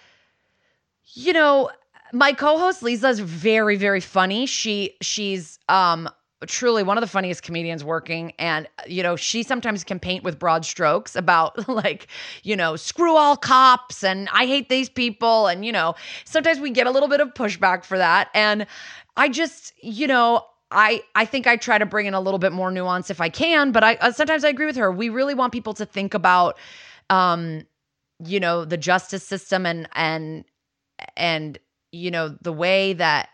you know my co-host Liza is very very funny. She she's um truly one of the funniest comedians working. And you know she sometimes can paint with broad strokes about (laughs) like you know screw all cops and i hate these people. And you know sometimes we get a little bit of pushback for that. And i just you know I, I think I try to bring in a little bit more nuance if I can, but I uh, sometimes I agree with her. We really want people to think about, um, you know, the justice system and and and you know the way that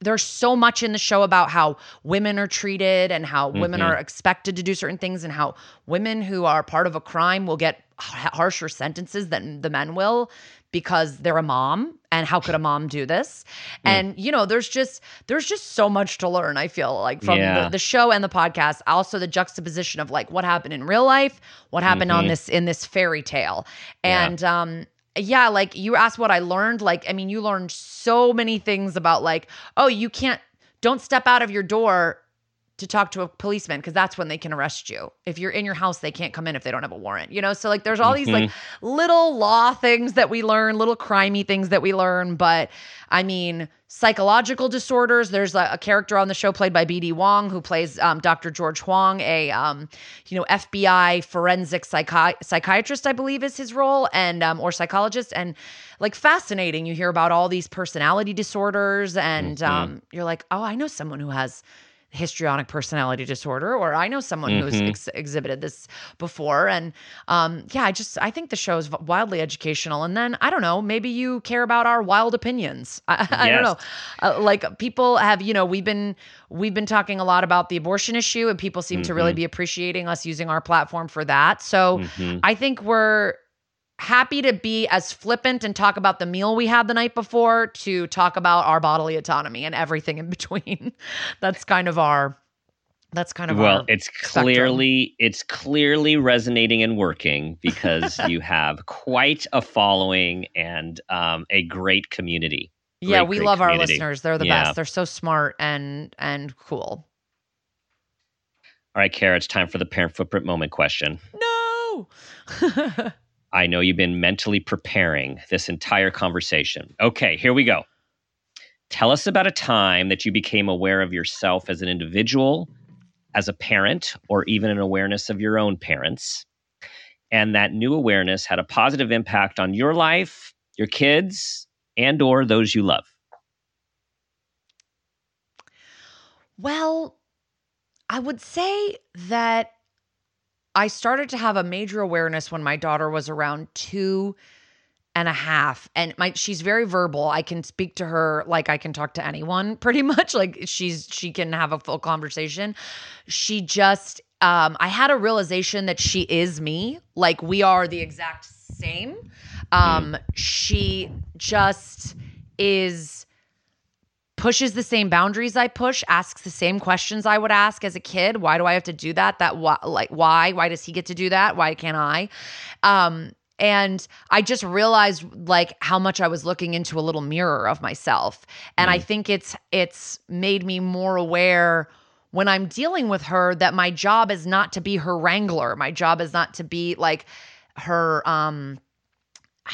there's so much in the show about how women are treated and how mm-hmm. women are expected to do certain things and how women who are part of a crime will get harsher sentences than the men will because they're a mom and how could a mom do this mm. and you know there's just there's just so much to learn i feel like from yeah. the, the, show and the podcast also the juxtaposition of like what happened in real life what happened mm-hmm. on this in this fairy tale and yeah. um yeah, like you asked what I learned. Like, I mean, you learned so many things about like, oh, you can't, don't step out of your door to talk to a policeman because that's when they can arrest you. If you're in your house, they can't come in if they don't have a warrant. You know, so like there's all mm-hmm. these like mm-hmm. little law things that we learn, little crimey things that we learn. But I mean, psychological disorders. There's a, a character on the show played by BD Wong who plays um, Dr. George Huang, a um, you know FBI forensic psychi- psychiatrist, I believe is his role, and um, or psychologist, and like fascinating. You hear about all these personality disorders, and mm-hmm. Um, you're like, oh, I know someone who has histrionic personality disorder or i know someone mm-hmm. who's ex- exhibited this before and um, yeah i just i think the show is wildly educational and then i don't know maybe you care about our wild opinions (laughs) i, I don't know uh, like people have you know we've been we've been talking a lot about the abortion issue and people seem mm-hmm. to really mm-hmm. be appreciating us using our platform for that so mm-hmm. i think we're happy to be as flippant and talk about the meal we had the night before to talk about our bodily autonomy and everything in (laughs) between. that's kind of our that's kind of well it's clearly spectrum. it's clearly resonating and working because (laughs) you have quite a following and um, a great community great, yeah we love community. our listeners they're the yeah. best they're so smart and and cool all right kara it's time for the parent footprint moment question no (laughs) I know you've been mentally preparing this entire conversation. Okay, here we go. Tell us about a time that you became aware of yourself as an individual as a parent or even an awareness of your own parents. And that new awareness had a positive impact on your life, your kids, and or those you love. Well, I would say that I started to have a major awareness when my daughter was around two and a half. And my she's very verbal. I can speak to her like i can talk to anyone (laughs) pretty much. Like she's she can have a full conversation. She just um i had a realization that she is me. Like we are the exact same. Um she just is pushes the same boundaries I push, asks the same questions I would ask as a kid. Why do I have to do that? That why, like why? Why does he get to do that? Why can't I? Um, and I just realized like how much I was looking into a little mirror of myself. And mm. I think it's it's made me more aware when I'm dealing with her that my job is not to be her wrangler. My job is not to be like her um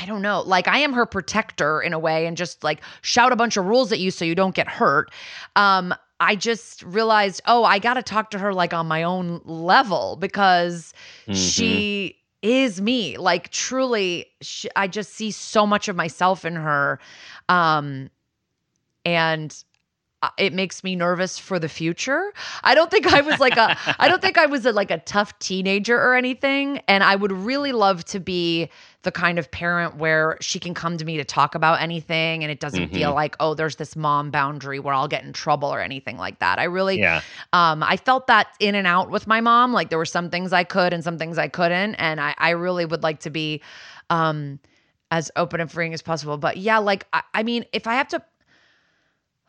I don't know, like I am her protector in a way and just like shout a bunch of rules at you so you don't get hurt. Um, I just realized, oh, I got to talk to her like on my own level because mm-hmm. she is me. Like truly, she, I just see so much of myself in her. Um, and it makes me nervous for the future. I don't think I was like a I don't think I was a, like a tough teenager or anything and I would really love to be the kind of parent where she can come to me to talk about anything and it doesn't mm-hmm. feel like oh there's this mom boundary where I'll get in trouble or anything like that. I really yeah. um I felt that in and out with my mom like there were some things I could and some things I couldn't and I I really would like to be um as open and freeing as possible. But yeah, like I, I mean, if I have to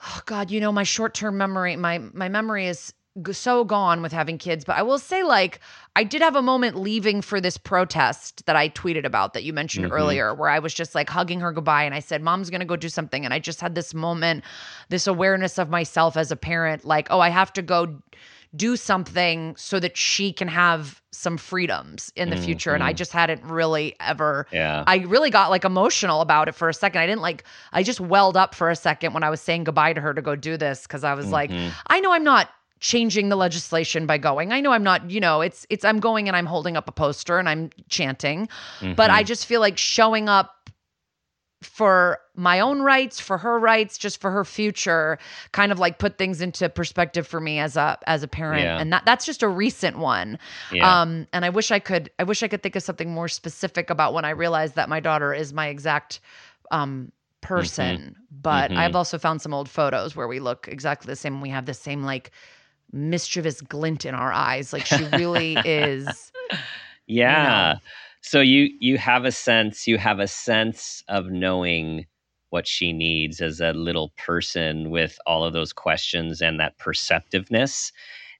oh god you know my short-term memory my my memory is so gone with having kids but i will say like i did have a moment leaving for this protest that i tweeted about that you mentioned mm-hmm. earlier where i was just like hugging her goodbye and i said mom's gonna go do something and i just had this moment this awareness of myself as a parent like oh i have to go do something so that she can have some freedoms in the mm-hmm. future and i mm-hmm. just hadn't really ever yeah i really got like emotional about it for a second i didn't like i just welled up for a second when i was saying goodbye to her to go do this because i was mm-hmm. like i know i'm not changing the legislation by going i know i'm not you know it's it's i'm going and i'm holding up a poster and i'm chanting mm-hmm. but i just feel like showing up for my own rights for her rights just for her future kind of like put things into perspective for me as a as a parent yeah. and that that's just a recent one yeah. um and i wish i could i wish i could think of something more specific about when i realized that my daughter is my exact um person mm-hmm. but mm-hmm. i've also found some old photos where we look exactly the same we have the same like mischievous glint in our eyes like she really (laughs) is yeah you know, so you you have a sense you have a sense of knowing what she needs as a little person with all of those questions and that perceptiveness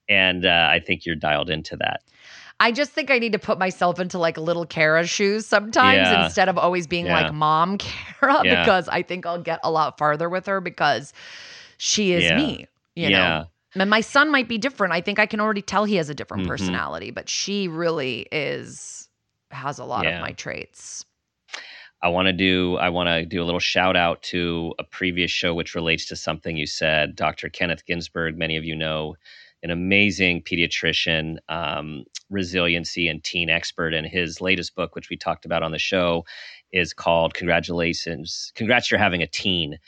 and uh, i think you're dialed into that I just think I need to put myself into like little Kara shoes sometimes yeah. instead of always being yeah. like mom (laughs) Kara yeah. because I think I'll get a lot farther with her because she is me, you know. And my son might be different. I think I can already tell he has a different mm-hmm. personality, but she really is has a lot yeah. of my traits. I want to do I want to do a little shout out to a previous show which relates to something you said. Dr. Kenneth Ginsburg, many of you know, an amazing pediatrician, um, resiliency and teen expert, and his latest book, which we talked about on the show, is called "Congratulations, Congrats, You're Having a Teen."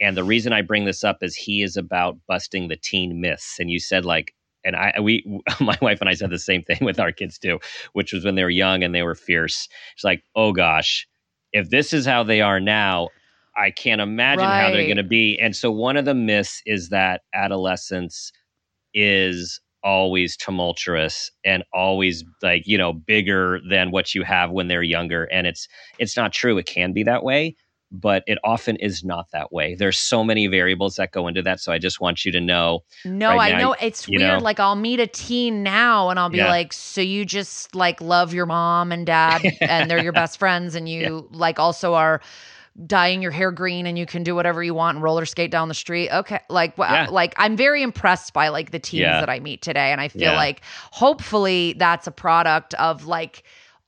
And the reason I bring this up is he is about busting the teen myths. And you said like and I we (laughs) my wife and I said the same thing with our kids too, which was when they were young and they were fierce. It's like, oh gosh, if this is how they are now, I can't imagine right. how they're going to be. And so one of the myths is that adolescence is always tumultuous and always like you know bigger than what you have when they're younger and it's it's not true it can be that way but it often is not that way. There's so many variables that go into that. So I just want you to know. No, right I now, know it's weird. Know? Like I'll meet a teen now and I'll be yeah. like, so you just like love your mom and dad (laughs) and they're your best friends and you yeah. like also are dyeing your hair green and you can do whatever you want and roller skate down the street. Okay. Like yeah. like I'm very impressed by like the teens that I meet today and I feel like hopefully that's a product of like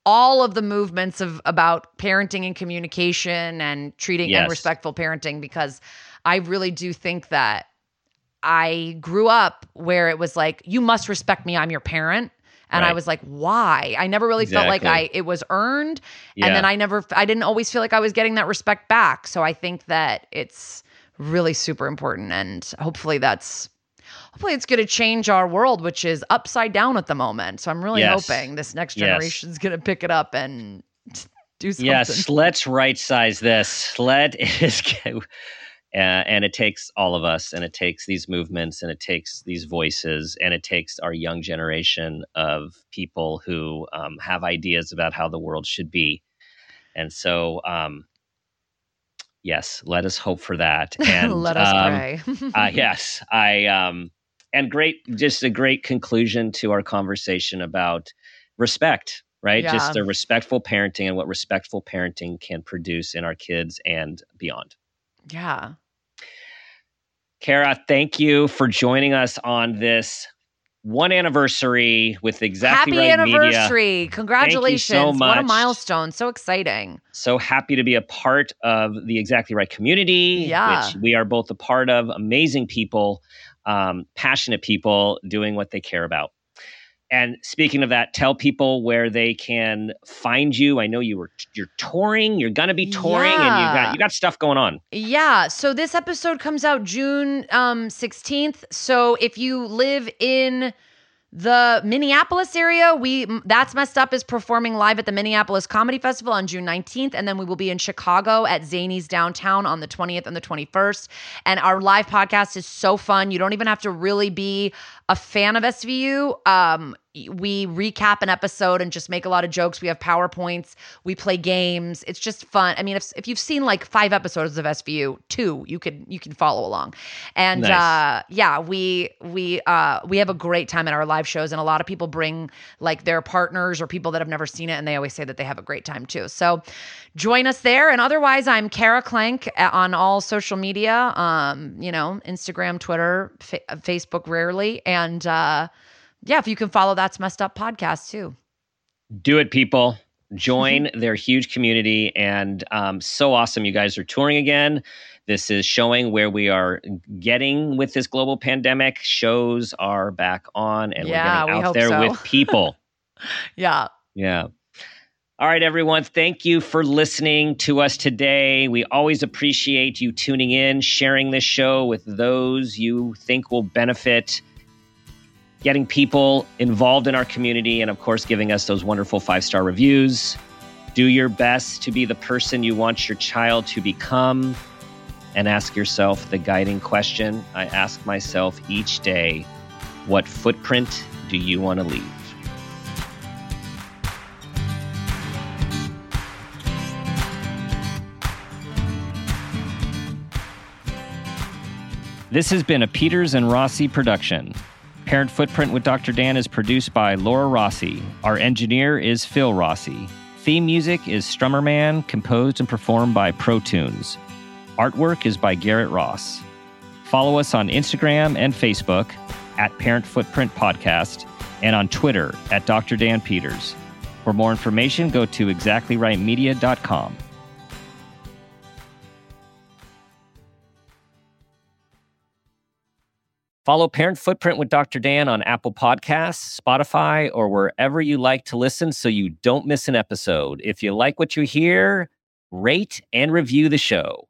all of the movements of about parenting and communication and treating yes. and respectful parenting because I really do think that I grew up where it was like, you must respect me. I'm your parent. And I was like, why? I never really felt like I it was earned. Yeah. And then I never I didn't always feel like I was getting that respect back. So I think that it's really super important. And hopefully that's hopefully it's gonna change our world, which is upside down at the moment. So I'm really Yes. hoping this next Yes. generation's gonna pick it up and do something. Yes, let's right size this. Let (laughs) is uh, and it takes all of us, and it takes these movements, and it takes these voices, and it takes our young generation of people who um, have ideas about how the world should be. And so, um, yes, let us hope for that. (laughs) And Let us um, pray. uh, (laughs) yes, I um, and great, just a great conclusion to our conversation about respect, right? Just Yeah. a respectful parenting and what respectful parenting can produce in our kids and beyond. yeah. Kara, thank you for joining us on this one anniversary with Exactly Happy Right Media. anniversary. Congratulations. What a milestone. So exciting. So happy to be a part of the Exactly Right community, Yeah. which we are both a part of. Amazing people, um, passionate people doing what they care about. And speaking of that, tell people where they can find you. I know you were you're touring. You're gonna be touring, and you Yeah. got you got stuff going on. Yeah. So this episode comes out June um, 16th. So if you live in the Minneapolis area, we that's messed up is performing live at the Minneapolis Comedy Festival on June 19th, and then we will be in Chicago at Zanies downtown on the 20th and the 21st. And our live podcast is so fun. You don't even have to really be a fan of SVU. Um, we recap an episode and just make a lot of jokes. We have PowerPoints. We play games. It's just fun. I mean, if if you've seen like five episodes of SVU, two, you can you can follow along. And Nice. uh yeah, we we uh we have a great time at our live shows and a lot of people bring like their partners or people that have never seen it and they always say that they have a great time too. So join us there and otherwise I'm Kara Klenk on all social media, um, you know, Instagram, Twitter, fa- Facebook rarely and uh yeah, if you can follow That's Messed Up podcast too. Do it, people. Join (laughs) their huge community, and um, so awesome. You guys are touring again. This is showing where we are getting with this global pandemic. Shows are back on, and Yeah, we're getting out hope there so. with people. (laughs) Yeah. Yeah. All right, everyone. Thank you for listening to us today. We always appreciate you tuning in, sharing this show with those you think will benefit, getting people involved in our community, and of course, giving us those wonderful five star reviews. Do your best to be the person you want your child to become, and ask yourself the guiding question I ask myself each day What footprint do you want to leave? This has been a Peters and Rossi production. Parent Footprint with Dr. Dan is produced by Laura Rossi. Our engineer is Phil Rossi. Theme music is Strummer Man, composed and performed by ProTunes. Artwork is by Garrett Ross. Follow us on Instagram and Facebook at Parent Footprint Podcast and on Twitter at Dr. Dan Peters. For more information, go to exactlyrightmedia.com. Follow Parent Footprint with Dr. Dan on Apple Podcasts, Spotify, or wherever you like to listen so you don't miss an episode. If you like what you hear, rate and review the show.